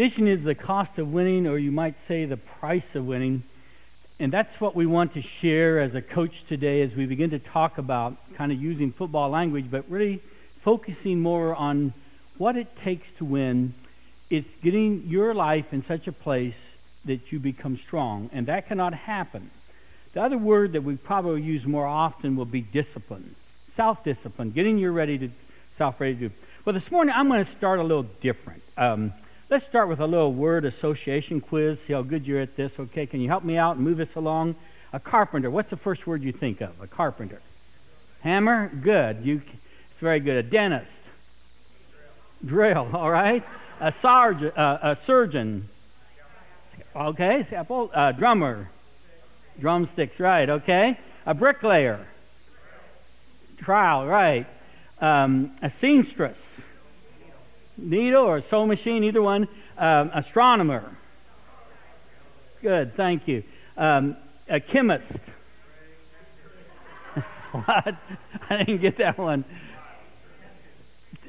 Condition is the cost of winning, or you might say the price of winning. And that's what we want to share as a coach today as we begin to talk about kind of using football language, but really focusing more on what it takes to win. It's getting your life in such a place that you become strong, and that cannot happen. The other word that we probably use more often will be discipline, self discipline, getting you ready to self ready to. Well, this morning I'm going to start a little different. Um, let's start with a little word association quiz. See how good you're at this. Okay, can you help me out and move us along? A carpenter. What's the first word you think of? A carpenter. Hammer. Good. You. It's very good. A dentist. Drill. All right. A. Uh, a surgeon. Okay. Sample. Uh, drummer. Drumsticks, right, okay. A bricklayer. Trowel, right. Um, a seamstress. Needle or sewing machine, either one. Um, astronomer. Good, thank you. Um, a chemist. what? I didn't get that one.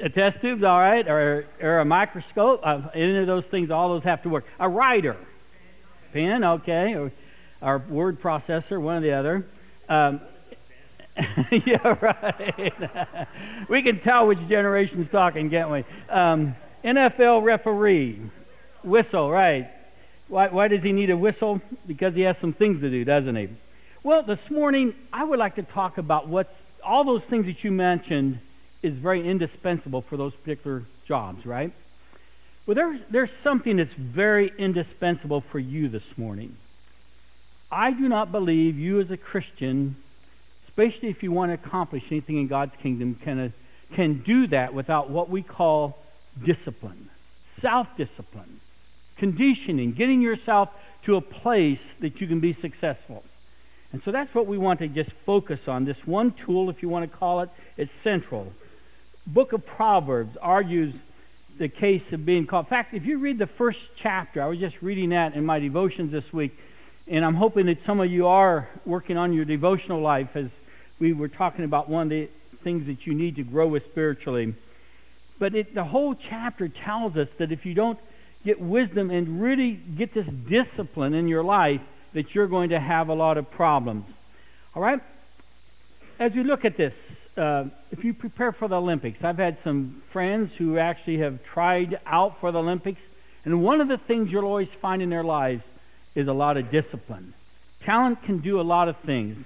A test tube's all right, or or a microscope. Uh, any of those things, all those have to work. A writer, pen, okay, or our word processor, one or the other. Um, yeah, right. we can tell which generation's talking, can't we? Um, NFL referee, whistle, right? Why, why does he need a whistle? Because he has some things to do, doesn't he? Well, this morning I would like to talk about what all those things that you mentioned is very indispensable for those particular jobs, right? Well, there's there's something that's very indispensable for you this morning. I do not believe you as a Christian, especially if you want to accomplish anything in God's kingdom, can, can do that without what we call discipline, self discipline, conditioning, getting yourself to a place that you can be successful. And so that's what we want to just focus on. This one tool, if you want to call it, it's central. Book of Proverbs argues the case of being called. In fact, if you read the first chapter, I was just reading that in my devotions this week. And I'm hoping that some of you are working on your devotional life as we were talking about one of the things that you need to grow with spiritually. But it, the whole chapter tells us that if you don't get wisdom and really get this discipline in your life, that you're going to have a lot of problems. All right? As we look at this, uh, if you prepare for the Olympics, I've had some friends who actually have tried out for the Olympics, and one of the things you'll always find in their lives is a lot of discipline. Talent can do a lot of things,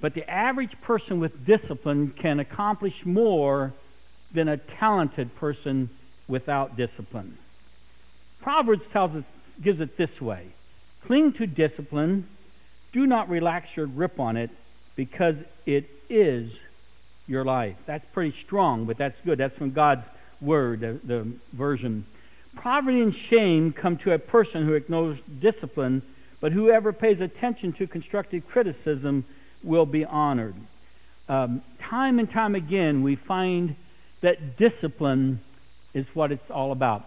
but the average person with discipline can accomplish more than a talented person without discipline. Proverbs tells us, gives it this way Cling to discipline, do not relax your grip on it, because it is your life. That's pretty strong, but that's good. That's from God's Word, the, the version. Poverty and shame come to a person who ignores discipline, but whoever pays attention to constructive criticism will be honored. Um, time and time again, we find that discipline is what it's all about.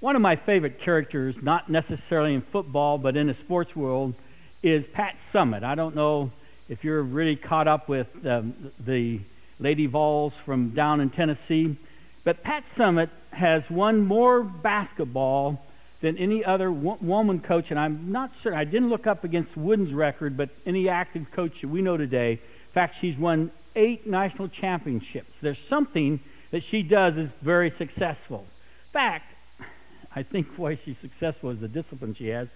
One of my favorite characters, not necessarily in football, but in the sports world, is Pat Summitt. I don't know if you're really caught up with um, the Lady Vols from down in Tennessee. But Pat Summitt has won more basketball than any other woman coach, and I'm not certain. I didn't look up against Wooden's record, but any active coach that we know today. In fact, she's won eight national championships. There's something that she does is very successful. In fact, I think why she's successful is the discipline she has.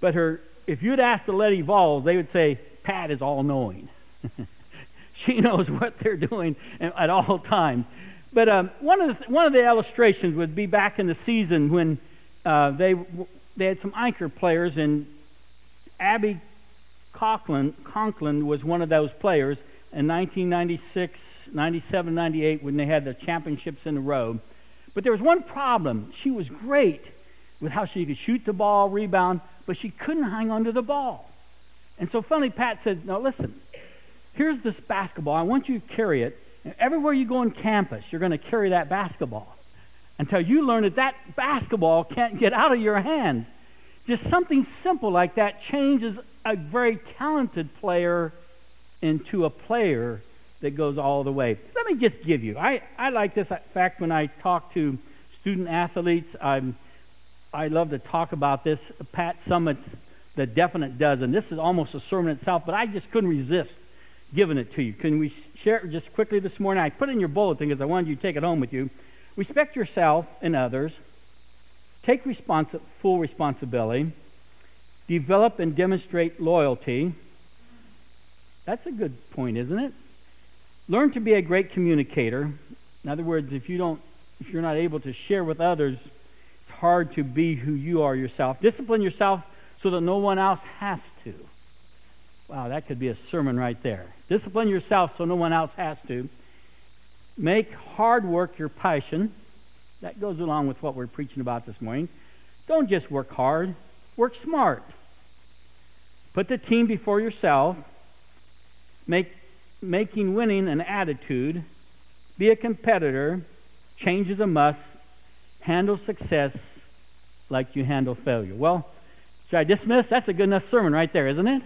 But her, if you'd ask the Lady Vols, they would say Pat is all knowing. she knows what they're doing at all times. But um, one of the one of the illustrations would be back in the season when uh, they they had some anchor players, and Abby Conklin, Conklin was one of those players in 1996, 97, 98 when they had the championships in a row. But there was one problem. She was great with how she could shoot the ball, rebound, but she couldn't hang onto the ball. And so finally, Pat said, "No, listen. Here's this basketball. I want you to carry it." And everywhere you go on campus, you're going to carry that basketball until you learn that that basketball can't get out of your hands. Just something simple like that changes a very talented player into a player that goes all the way. Let me just give you. I, I like this fact when I talk to student athletes. I'm I love to talk about this. Pat Summitt's The Definite Dozen. This is almost a sermon itself, but I just couldn't resist giving it to you. Can we share it just quickly this morning? I put in your bulletin because I wanted you to take it home with you. Respect yourself and others. Take full responsibility. Develop and demonstrate loyalty. That's a good point, isn't it? Learn to be a great communicator. In other words, if you don't if you're not able to share with others, it's hard to be who you are yourself. Discipline yourself so that no one else has to. Wow, that could be a sermon right there. Discipline yourself so no one else has to. Make hard work your passion. That goes along with what we're preaching about this morning. Don't just work hard, work smart. Put the team before yourself. Make making winning an attitude. Be a competitor. Change is a must. Handle success like you handle failure. Well, should I dismiss? That's a good enough sermon right there, isn't it?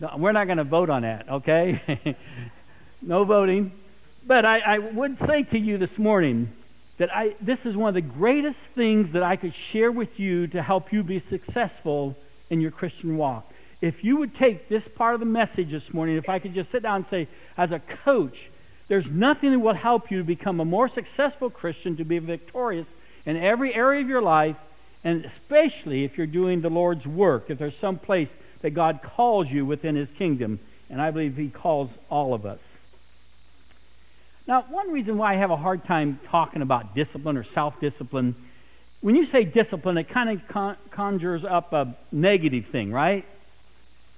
No, we're not going to vote on that, okay? no voting. But I, I would say to you this morning that I, this is one of the greatest things that I could share with you to help you be successful in your Christian walk. If you would take this part of the message this morning, if I could just sit down and say, as a coach, there's nothing that will help you to become a more successful Christian, to be victorious in every area of your life, and especially if you're doing the Lord's work, if there's some place that God calls you within His kingdom, and I believe He calls all of us. Now, one reason why I have a hard time talking about discipline or self discipline, when you say discipline, it kind of con- conjures up a negative thing, right?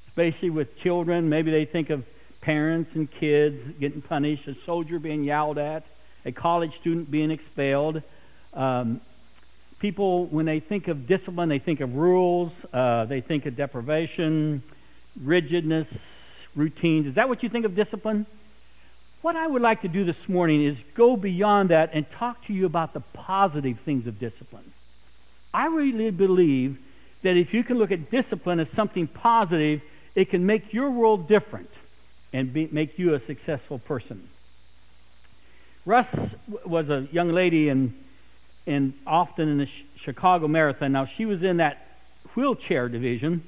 Especially with children, maybe they think of parents and kids getting punished, a soldier being yelled at, a college student being expelled. Um, people, when they think of discipline, they think of rules, uh, they think of deprivation, rigidness, routines. Is that what you think of discipline? What I would like to do this morning is go beyond that and talk to you about the positive things of discipline. I really believe that if you can look at discipline as something positive, it can make your world different and be, make you a successful person. Russ was a young lady in, in often in the Chicago Marathon. Now she was in that wheelchair division,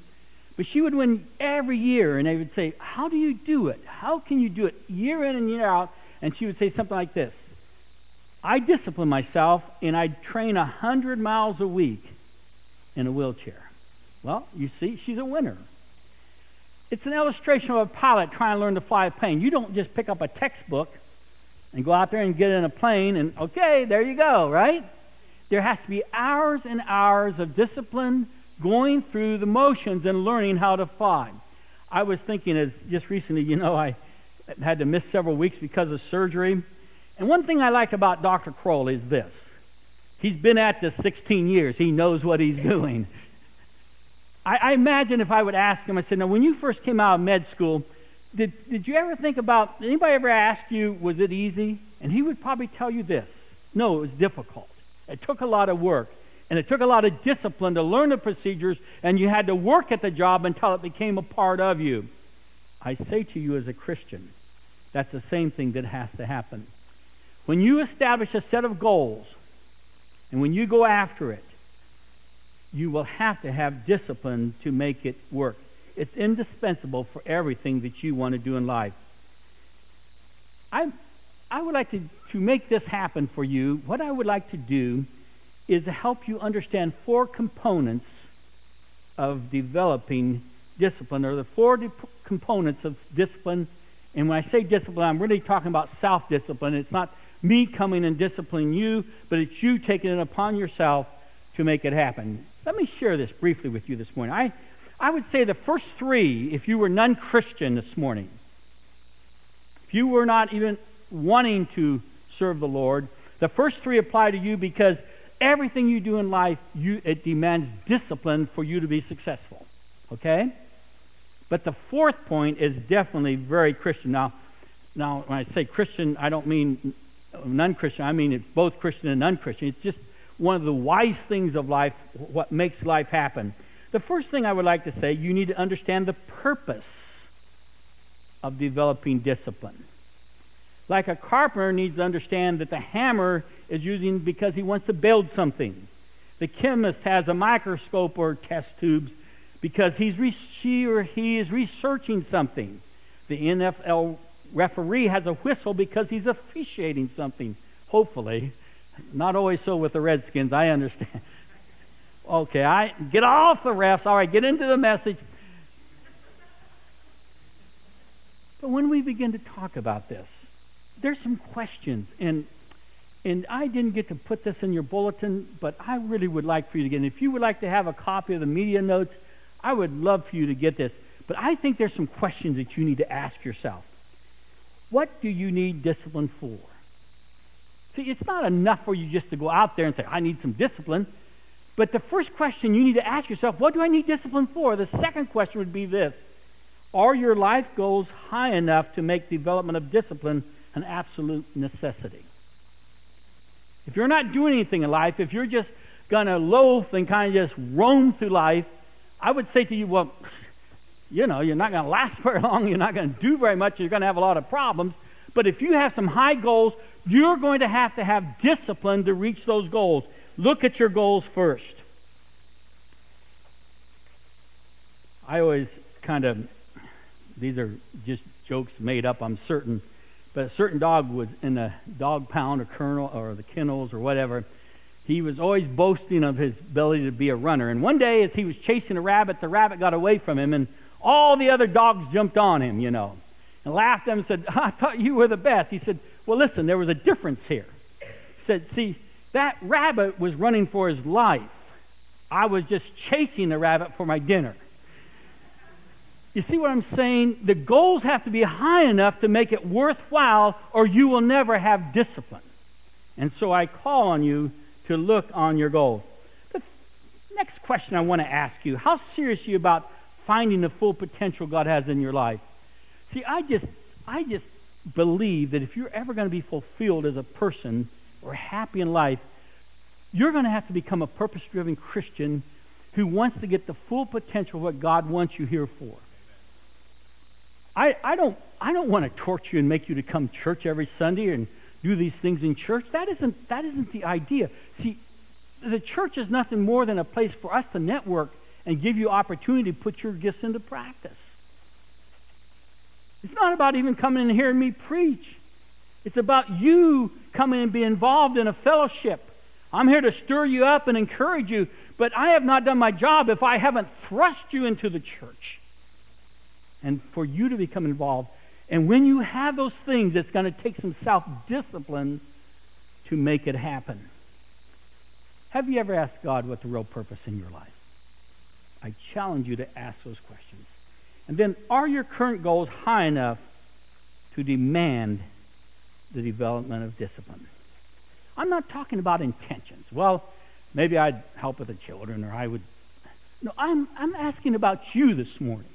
but she would win every year, and they would say, "How do you do it? How can you do it year in and year out?" And she would say something like this: "I discipline myself, and I train a hundred miles a week in a wheelchair." Well, you see, she's a winner. It's an illustration of a pilot trying to learn to fly a plane. You don't just pick up a textbook and go out there and get in a plane and, okay, there you go, right? There has to be hours and hours of discipline going through the motions and learning how to fly. I was thinking as just recently, you know, I had to miss several weeks because of surgery. And one thing I like about Dr. Kroll is this. He's been at this 16 years. He knows what he's doing. I, I imagine if I would ask him, I said, now when you first came out of med school, did did you ever think about anybody ever ask you was it easy? And he would probably tell you this. No, it was difficult. It took a lot of work. And it took a lot of discipline to learn the procedures, and you had to work at the job until it became a part of you. I say to you as a Christian, that's the same thing that has to happen. When you establish a set of goals, and when you go after it, you will have to have discipline to make it work. It's indispensable for everything that you want to do in life. I, I would like to, to make this happen for you. What I would like to do is to help you understand four components of developing discipline, or the four di- components of discipline. And when I say discipline, I'm really talking about self discipline. It's not me coming and disciplining you, but it's you taking it upon yourself to make it happen. Let me share this briefly with you this morning. I, I would say the first three, if you were non Christian this morning, if you were not even wanting to serve the Lord, the first three apply to you because everything you do in life, you, it demands discipline for you to be successful. Okay? But the fourth point is definitely very Christian. Now, now when I say Christian, I don't mean non-Christian. I mean it's both Christian and non-Christian. It's just one of the wise things of life, what makes life happen. The first thing I would like to say, you need to understand the purpose of developing discipline. Like a carpenter needs to understand that the hammer is using because he wants to build something. The chemist has a microscope or test tubes because he's re- she or he is researching something. The NFL referee has a whistle because he's officiating something. Hopefully, not always so with the Redskins. I understand. Okay, I get off the refs. All right, get into the message. But when we begin to talk about this, there's some questions, and and I didn't get to put this in your bulletin, but I really would like for you to get. And if you would like to have a copy of the media notes, I would love for you to get this. But I think there's some questions that you need to ask yourself. What do you need discipline for? See, it's not enough for you just to go out there and say, I need some discipline. But the first question you need to ask yourself, what do I need discipline for? The second question would be this Are your life goals high enough to make development of discipline an absolute necessity? If you're not doing anything in life, if you're just going to loaf and kind of just roam through life, I would say to you, well, you know, you're not going to last very long, you're not going to do very much, you're going to have a lot of problems. But if you have some high goals, you're going to have to have discipline to reach those goals. Look at your goals first. I always kind of, these are just jokes made up, I'm certain. But a certain dog was in the dog pound or kennel or the kennels or whatever. He was always boasting of his ability to be a runner. And one day, as he was chasing a rabbit, the rabbit got away from him, and all the other dogs jumped on him, you know, and laughed at him and said, I thought you were the best. He said, Well, listen, there was a difference here. He said, See, that rabbit was running for his life. I was just chasing the rabbit for my dinner. You see what I'm saying? The goals have to be high enough to make it worthwhile, or you will never have discipline. And so I call on you to look on your goals. The next question I want to ask you how serious are you about finding the full potential God has in your life? See, I just, I just believe that if you're ever going to be fulfilled as a person or happy in life, you're going to have to become a purpose driven Christian who wants to get the full potential of what God wants you here for. I, I don't I don't want to torture you and make you to come to church every Sunday and do these things in church. That isn't that isn't the idea. See, the church is nothing more than a place for us to network and give you opportunity to put your gifts into practice. It's not about even coming and hearing me preach. It's about you coming and be involved in a fellowship. I'm here to stir you up and encourage you, but I have not done my job if I haven't thrust you into the church and for you to become involved. And when you have those things, it's going to take some self discipline to make it happen. Have you ever asked God what the real purpose in your life? I challenge you to ask those questions. And then, are your current goals high enough to demand the development of discipline? I'm not talking about intentions. Well, maybe I'd help with the children, or I would. No, I'm, I'm asking about you this morning.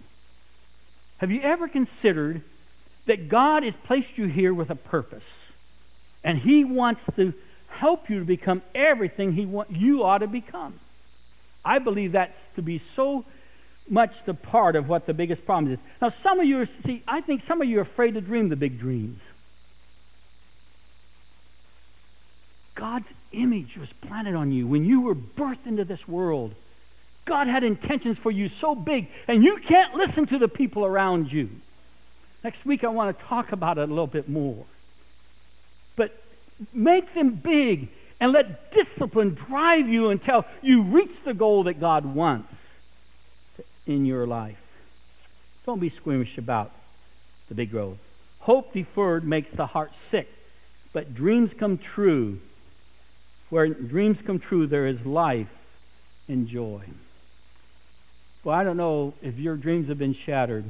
Have you ever considered that God has placed you here with a purpose? And He wants to help you to become everything He want, you ought to become. I believe that's to be so much the part of what the biggest problem is. Now, some of you are, see, I think some of you are afraid to dream the big dreams. God's image was planted on you when you were birthed into this world. God had intentions for you so big, and you can't listen to the people around you. Next week, I want to talk about it a little bit more. But make them big and let discipline drive you until you reach the goal that God wants in your life. Don't be squeamish about the big growth. Hope deferred makes the heart sick, but dreams come true. Where dreams come true, there is life and joy. Well, I don't know if your dreams have been shattered,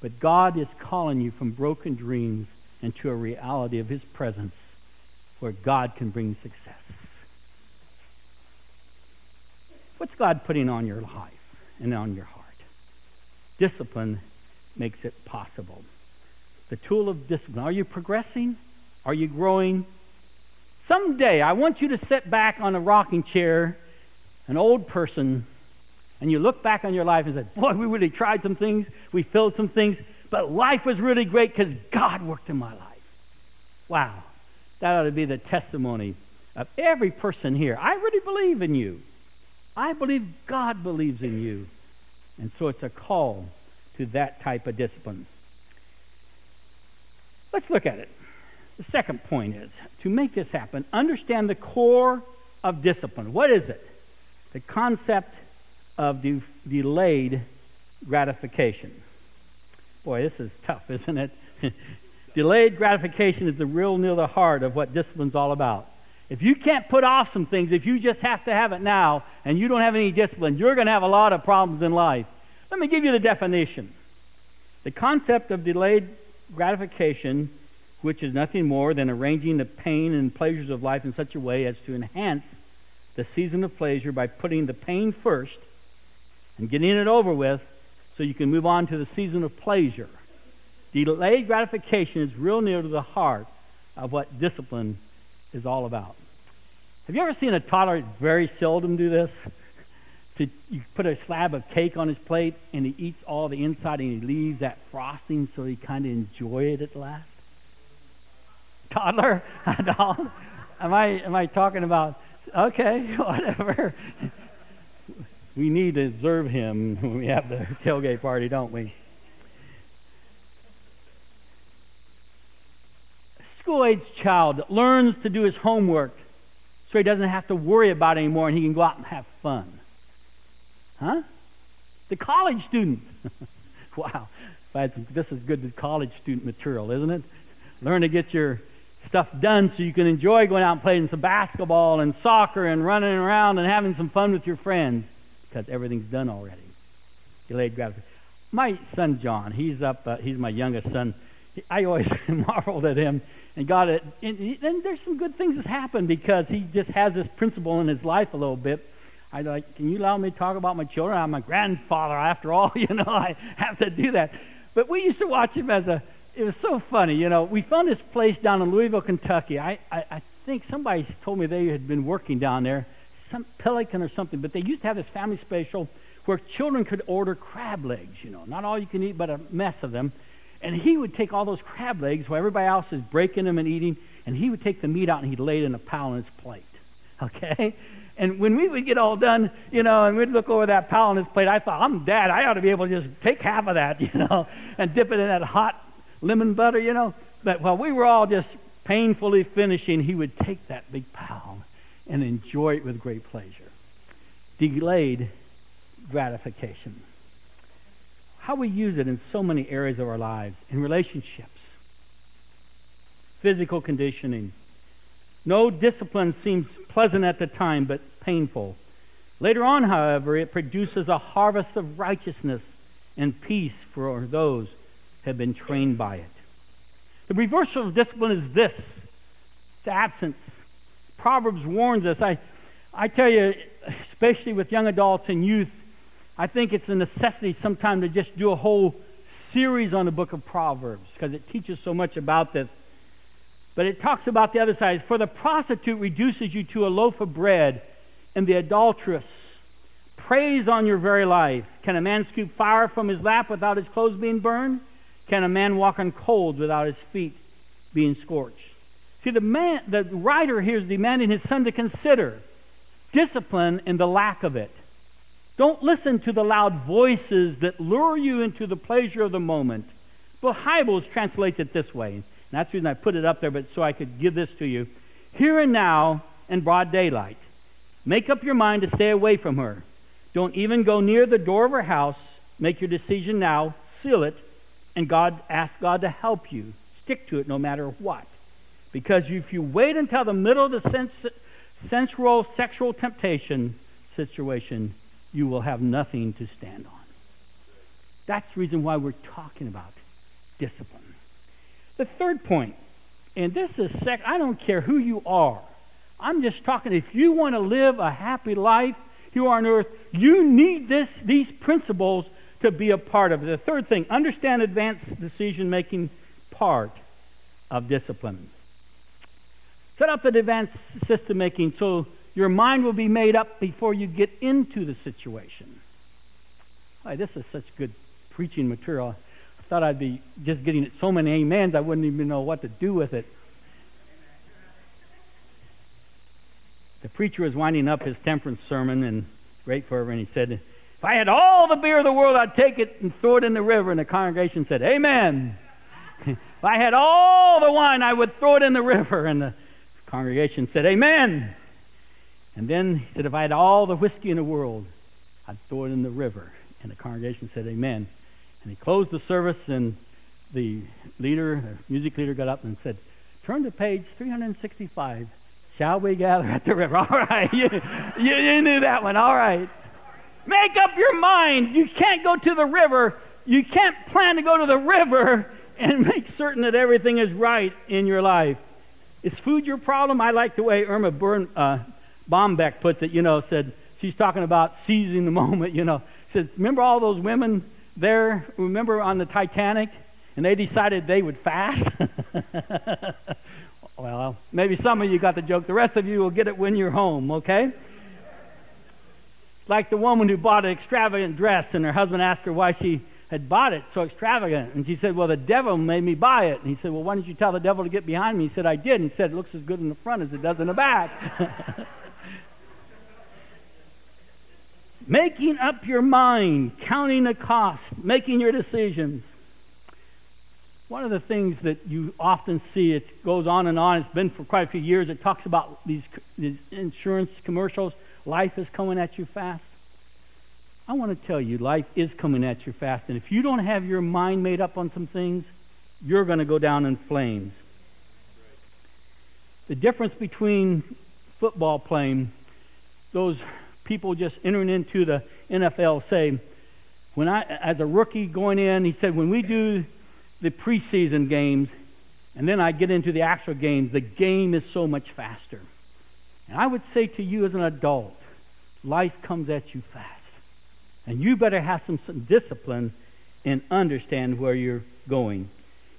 but God is calling you from broken dreams into a reality of His presence where God can bring success. What's God putting on your life and on your heart? Discipline makes it possible. The tool of discipline. Are you progressing? Are you growing? Someday, I want you to sit back on a rocking chair, an old person and you look back on your life and say, Boy, we really tried some things, we filled some things, but life was really great because God worked in my life. Wow. That ought to be the testimony of every person here. I really believe in you. I believe God believes in you. And so it's a call to that type of discipline. Let's look at it. The second point is to make this happen, understand the core of discipline. What is it? The concept of de- delayed gratification. Boy, this is tough, isn't it? delayed gratification is the real near the heart of what discipline's all about. If you can't put off some things, if you just have to have it now and you don't have any discipline, you're going to have a lot of problems in life. Let me give you the definition. The concept of delayed gratification, which is nothing more than arranging the pain and pleasures of life in such a way as to enhance the season of pleasure by putting the pain first and getting it over with so you can move on to the season of pleasure. Delayed gratification is real near to the heart of what discipline is all about. Have you ever seen a toddler very seldom do this? To you put a slab of cake on his plate and he eats all the inside and he leaves that frosting so he kind of enjoy it at last. Toddler, am I am I talking about? Okay, whatever. We need to observe him when we have the tailgate party, don't we? school age child learns to do his homework so he doesn't have to worry about it anymore and he can go out and have fun. Huh? The college student. wow. This is good college student material, isn't it? Learn to get your stuff done so you can enjoy going out and playing some basketball and soccer and running around and having some fun with your friends because everything's done already. Delayed gratification. My son John, he's up. Uh, he's my youngest son. He, I always marveled at him and God, It, and, and there's some good things that happened because he just has this principle in his life a little bit. I like, can you allow me to talk about my children? I'm a grandfather, after all. You know, I have to do that. But we used to watch him as a. It was so funny, you know. We found this place down in Louisville, Kentucky. I, I, I think somebody told me they had been working down there, some pelican or something. But they used to have this family special where children could order crab legs. You know, not all you can eat, but a mess of them and he would take all those crab legs while everybody else is breaking them and eating, and he would take the meat out and he'd lay it in a pile on his plate. Okay? And when we would get all done, you know, and we'd look over that pile on his plate, I thought, I'm dad. I ought to be able to just take half of that, you know, and dip it in that hot lemon butter, you know. But while we were all just painfully finishing, he would take that big pile and enjoy it with great pleasure. Delayed gratification how we use it in so many areas of our lives, in relationships, physical conditioning. No discipline seems pleasant at the time, but painful. Later on, however, it produces a harvest of righteousness and peace for those who have been trained by it. The reversal of discipline is this the absence. Proverbs warns us. I, I tell you, especially with young adults and youth, I think it's a necessity sometimes to just do a whole series on the book of Proverbs because it teaches so much about this. But it talks about the other side. For the prostitute reduces you to a loaf of bread, and the adulteress preys on your very life. Can a man scoop fire from his lap without his clothes being burned? Can a man walk on coals without his feet being scorched? See, the man, the writer here is demanding his son to consider discipline and the lack of it. Don't listen to the loud voices that lure you into the pleasure of the moment. Well, Hybels translates it this way. And that's the reason I put it up there, but so I could give this to you. Here and now in broad daylight. Make up your mind to stay away from her. Don't even go near the door of her house. Make your decision now. Seal it. And God ask God to help you. Stick to it no matter what. Because if you wait until the middle of the sens- sensual sexual temptation situation, you will have nothing to stand on. That's the reason why we're talking about discipline. The third point, and this is sec I don't care who you are. I'm just talking if you want to live a happy life here on earth, you need this these principles to be a part of it. The third thing, understand advanced decision making part of discipline. Set up an advanced system making so your mind will be made up before you get into the situation. Boy, this is such good preaching material. I thought I'd be just getting it so many amens I wouldn't even know what to do with it. The preacher was winding up his temperance sermon and great fervor, and he said, If I had all the beer of the world, I'd take it and throw it in the river. And the congregation said, Amen. if I had all the wine, I would throw it in the river. And the congregation said, Amen. And then he said, If I had all the whiskey in the world, I'd throw it in the river. And the congregation said, Amen. And he closed the service, and the leader, the music leader, got up and said, Turn to page 365. Shall we gather at the river? All right. You, you, you knew that one. All right. Make up your mind. You can't go to the river. You can't plan to go to the river and make certain that everything is right in your life. Is food your problem? I like the way Erma Bern, uh, Bombeck puts it. You know, said she's talking about seizing the moment. You know, said remember all those women there? Remember on the Titanic, and they decided they would fast. Well, maybe some of you got the joke. The rest of you will get it when you're home, okay? Like the woman who bought an extravagant dress, and her husband asked her why she had bought it so extravagant. And she said, Well, the devil made me buy it. And he said, Well, why didn't you tell the devil to get behind me? He said, I did. And he said, It looks as good in the front as it does in the back. making up your mind, counting the cost, making your decisions. One of the things that you often see, it goes on and on, it's been for quite a few years, it talks about these, these insurance commercials. Life is coming at you fast. I want to tell you, life is coming at you fast. And if you don't have your mind made up on some things, you're going to go down in flames. The difference between football playing, those people just entering into the NFL say, when I, as a rookie going in, he said, when we do the preseason games, and then I get into the actual games, the game is so much faster. And I would say to you as an adult, life comes at you fast. And you better have some, some discipline and understand where you're going.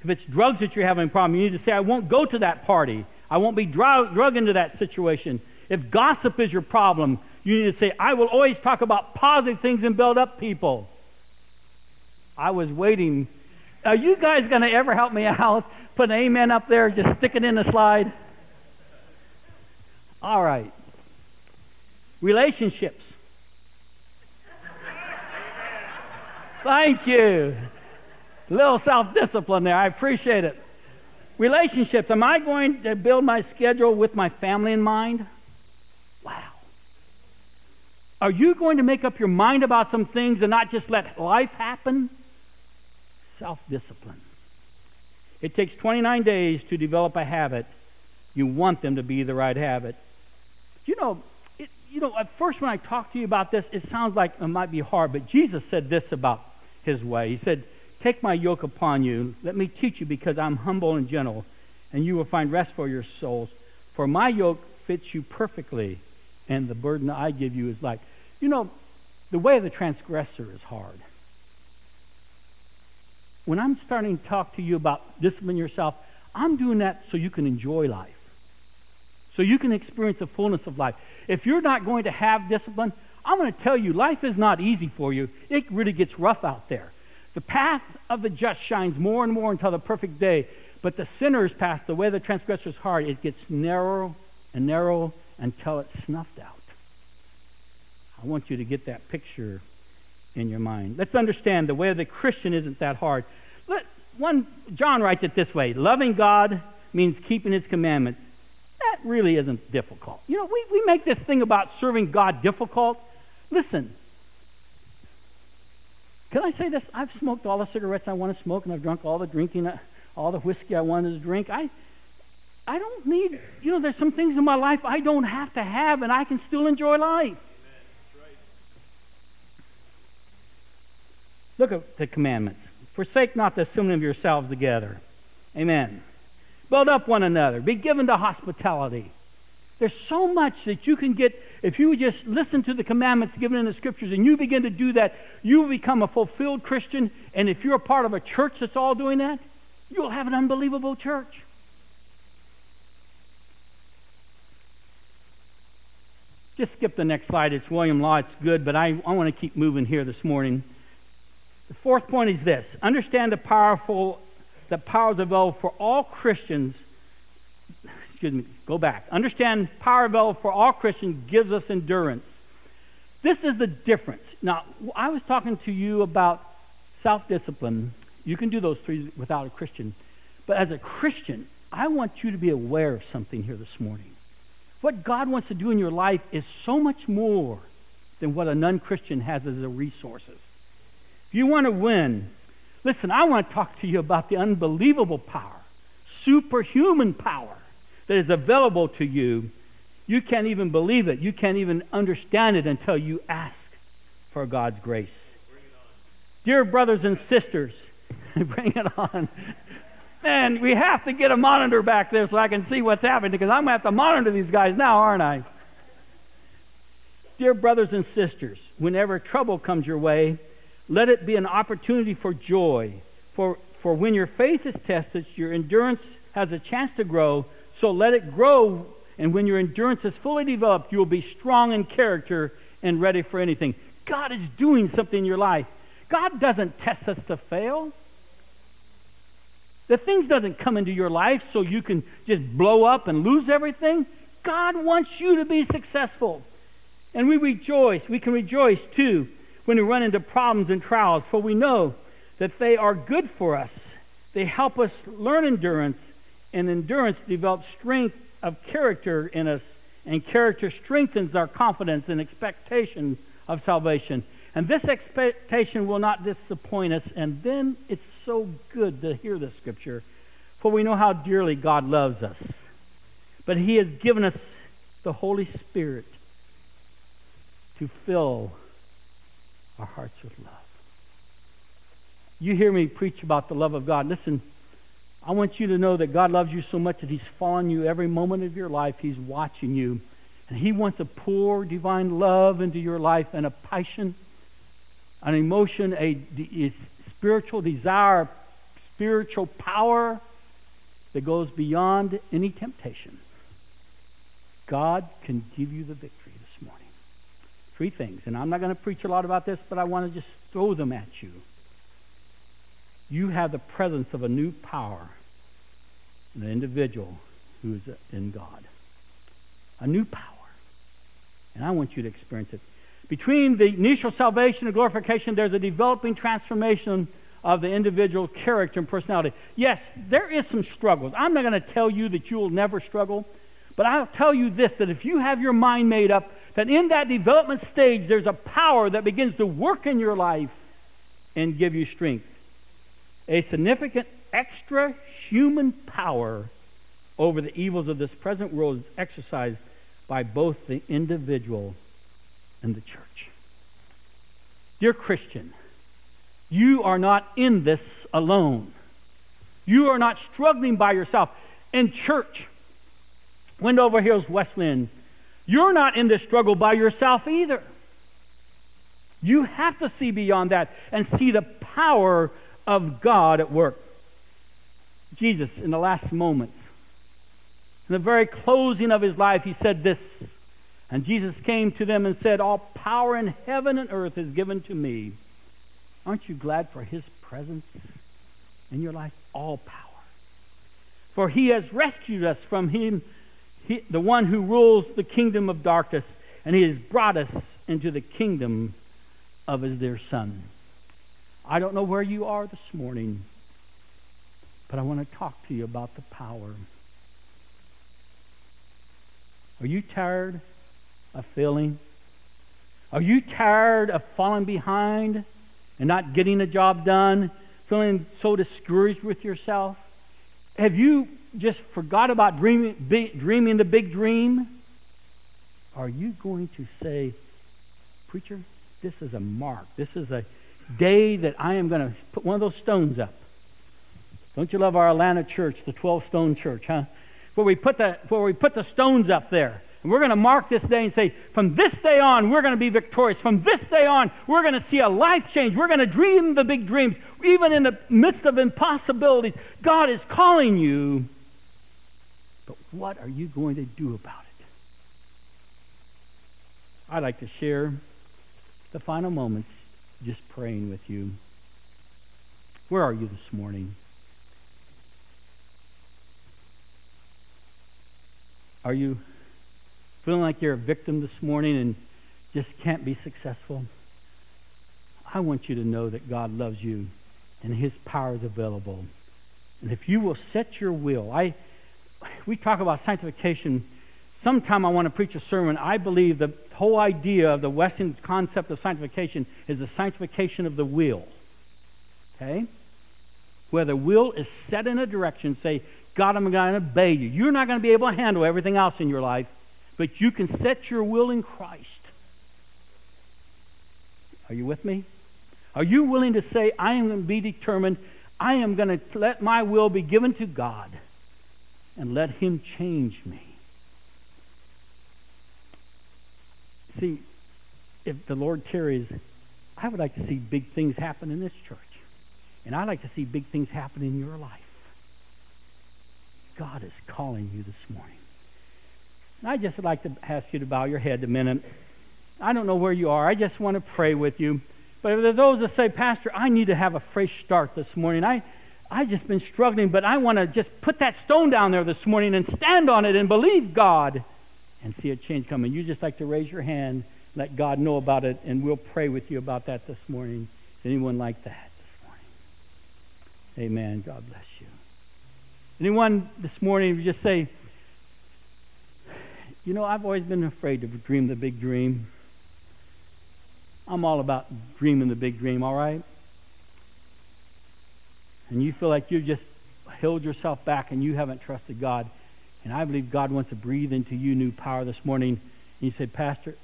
If it's drugs that you're having a problem, you need to say, I won't go to that party. I won't be drug, drug into that situation. If gossip is your problem, you need to say, I will always talk about positive things and build up people. I was waiting are you guys going to ever help me out? Put an amen up there, just stick it in the slide. All right. Relationships. Thank you. A little self discipline there. I appreciate it. Relationships. Am I going to build my schedule with my family in mind? Wow. Are you going to make up your mind about some things and not just let life happen? self discipline. It takes 29 days to develop a habit. You want them to be the right habit. You know, it, you know, at first when I talk to you about this, it sounds like it might be hard, but Jesus said this about his way. He said, Take my yoke upon you. Let me teach you because I'm humble and gentle, and you will find rest for your souls. For my yoke fits you perfectly, and the burden I give you is light. You know, the way of the transgressor is hard when I'm starting to talk to you about discipline yourself, I'm doing that so you can enjoy life. So you can experience the fullness of life. If you're not going to have discipline, I'm going to tell you, life is not easy for you. It really gets rough out there. The path of the just shines more and more until the perfect day, but the sinner's path, the way the transgressor's heart, it gets narrow and narrow until it's snuffed out. I want you to get that picture in your mind. Let's understand the way of the Christian isn't that hard. Let, one John writes it this way: loving God means keeping His commandments. That really isn't difficult. You know, we, we make this thing about serving God difficult. Listen, can I say this? I've smoked all the cigarettes I want to smoke, and I've drunk all the drinking, uh, all the whiskey I wanted to drink. I, I don't need. You know, there's some things in my life I don't have to have, and I can still enjoy life. Look at the commandments. Forsake not the assembling of yourselves together. Amen. Build up one another. Be given to hospitality. There's so much that you can get if you just listen to the commandments given in the scriptures and you begin to do that, you will become a fulfilled Christian. And if you're a part of a church that's all doing that, you'll have an unbelievable church. Just skip the next slide. It's William Law. It's good, but I, I want to keep moving here this morning. The fourth point is this understand the powerful the powers available for all Christians excuse me, go back. Understand power available for all Christians gives us endurance. This is the difference. Now, I was talking to you about self discipline. You can do those three without a Christian. But as a Christian, I want you to be aware of something here this morning. What God wants to do in your life is so much more than what a non Christian has as a resources. If you want to win, listen, I want to talk to you about the unbelievable power, superhuman power that is available to you you can't even believe it. You can't even understand it until you ask for God's grace. Dear brothers and sisters, bring it on. Man, we have to get a monitor back there so I can see what's happening because I'm going to have to monitor these guys now, aren't I? Dear brothers and sisters, whenever trouble comes your way, let it be an opportunity for joy. For, for when your faith is tested, your endurance has a chance to grow. So let it grow and when your endurance is fully developed, you will be strong in character and ready for anything. God is doing something in your life. God doesn't test us to fail. The things doesn't come into your life so you can just blow up and lose everything. God wants you to be successful. And we rejoice. We can rejoice too when we run into problems and trials, for we know that they are good for us. They help us learn endurance, and endurance develops strength of character in us, and character strengthens our confidence and expectation of salvation. And this expectation will not disappoint us. And then it's so good to hear this scripture, for we know how dearly God loves us. But He has given us the Holy Spirit to fill our hearts with love. You hear me preach about the love of God. Listen, I want you to know that God loves you so much that He's following you every moment of your life. He's watching you. And He wants to pour divine love into your life and a passion, an emotion, a, a spiritual desire, spiritual power that goes beyond any temptation. God can give you the victory this morning. Three things. And I'm not going to preach a lot about this, but I want to just throw them at you you have the presence of a new power in an individual who is in God. A new power. And I want you to experience it. Between the initial salvation and glorification, there's a developing transformation of the individual character and personality. Yes, there is some struggles. I'm not going to tell you that you will never struggle, but I'll tell you this that if you have your mind made up, that in that development stage, there's a power that begins to work in your life and give you strength a significant extra human power over the evils of this present world is exercised by both the individual and the church. Dear Christian, you are not in this alone. You are not struggling by yourself. In church, Wendover Hills Wesleyan, you're not in this struggle by yourself either. You have to see beyond that and see the power of God at work. Jesus, in the last moments, in the very closing of his life, he said this. And Jesus came to them and said, All power in heaven and earth is given to me. Aren't you glad for his presence in your life? All power. For he has rescued us from him, he, the one who rules the kingdom of darkness, and he has brought us into the kingdom of his dear Son. I don't know where you are this morning, but I want to talk to you about the power. Are you tired of failing? Are you tired of falling behind and not getting a job done, feeling so discouraged with yourself? Have you just forgot about dreaming, dreaming the big dream? Are you going to say, Preacher, this is a mark. This is a day that I am going to put one of those stones up. Don't you love our Atlanta church, the 12 stone church, huh? Where we put the, where we put the stones up there. And we're going to mark this day and say, from this day on, we're going to be victorious. From this day on, we're going to see a life change. We're going to dream the big dreams. Even in the midst of impossibilities, God is calling you. But what are you going to do about it? I'd like to share the final moments just praying with you. Where are you this morning? Are you feeling like you're a victim this morning and just can't be successful, I want you to know that God loves you and His power is available. And if you will set your will, I we talk about sanctification. Sometime I want to preach a sermon. I believe the whole idea of the Western concept of sanctification is the sanctification of the will. Okay? Where the will is set in a direction, say, God, I'm going to obey you. You're not going to be able to handle everything else in your life, but you can set your will in Christ. Are you with me? Are you willing to say, I am going to be determined, I am going to let my will be given to God and let Him change me? See, if the Lord tarries, I would like to see big things happen in this church. And I'd like to see big things happen in your life. God is calling you this morning. And I just would like to ask you to bow your head a minute. I don't know where you are. I just want to pray with you. But if there's those that say, Pastor, I need to have a fresh start this morning. I I just been struggling, but I want to just put that stone down there this morning and stand on it and believe God and see a change coming. You just like to raise your hand, let God know about it, and we'll pray with you about that this morning. Anyone like that this morning? Amen. God bless you. Anyone this morning just say, you know, I've always been afraid to dream the big dream. I'm all about dreaming the big dream, all right? And you feel like you've just held yourself back and you haven't trusted God. And I believe God wants to breathe into you new power this morning. And you say, Pastor,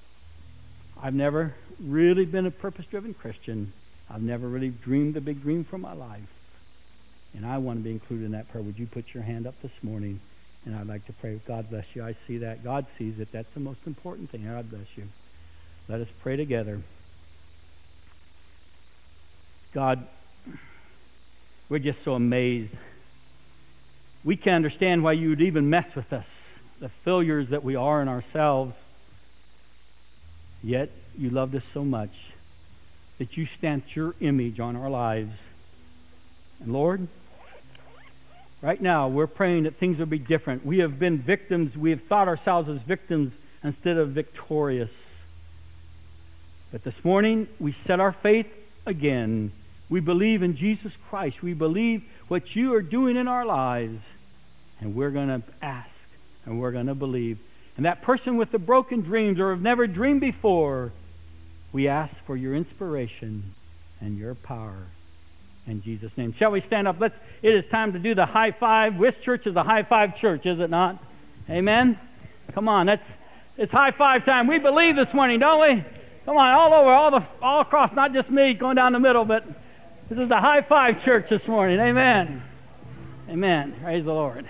I've never really been a purpose driven Christian. I've never really dreamed the big dream for my life. And I want to be included in that prayer. Would you put your hand up this morning? And I'd like to pray. God bless you. I see that. God sees it. That's the most important thing. God bless you. Let us pray together. God, we're just so amazed. We can't understand why you would even mess with us, the failures that we are in ourselves. Yet you loved us so much that you stamped your image on our lives. And Lord, right now we're praying that things will be different. We have been victims, we have thought ourselves as victims instead of victorious. But this morning we set our faith again. We believe in Jesus Christ. We believe what you are doing in our lives. And we're going to ask and we're going to believe. And that person with the broken dreams or have never dreamed before, we ask for your inspiration and your power. In Jesus' name. Shall we stand up? Let's it is time to do the high five. This church is a high five church, is it not? Amen? Come on, that's it's high five time. We believe this morning, don't we? Come on, all over, all the all across, not just me going down the middle, but this is the high five church this morning. Amen. Amen. Praise the Lord.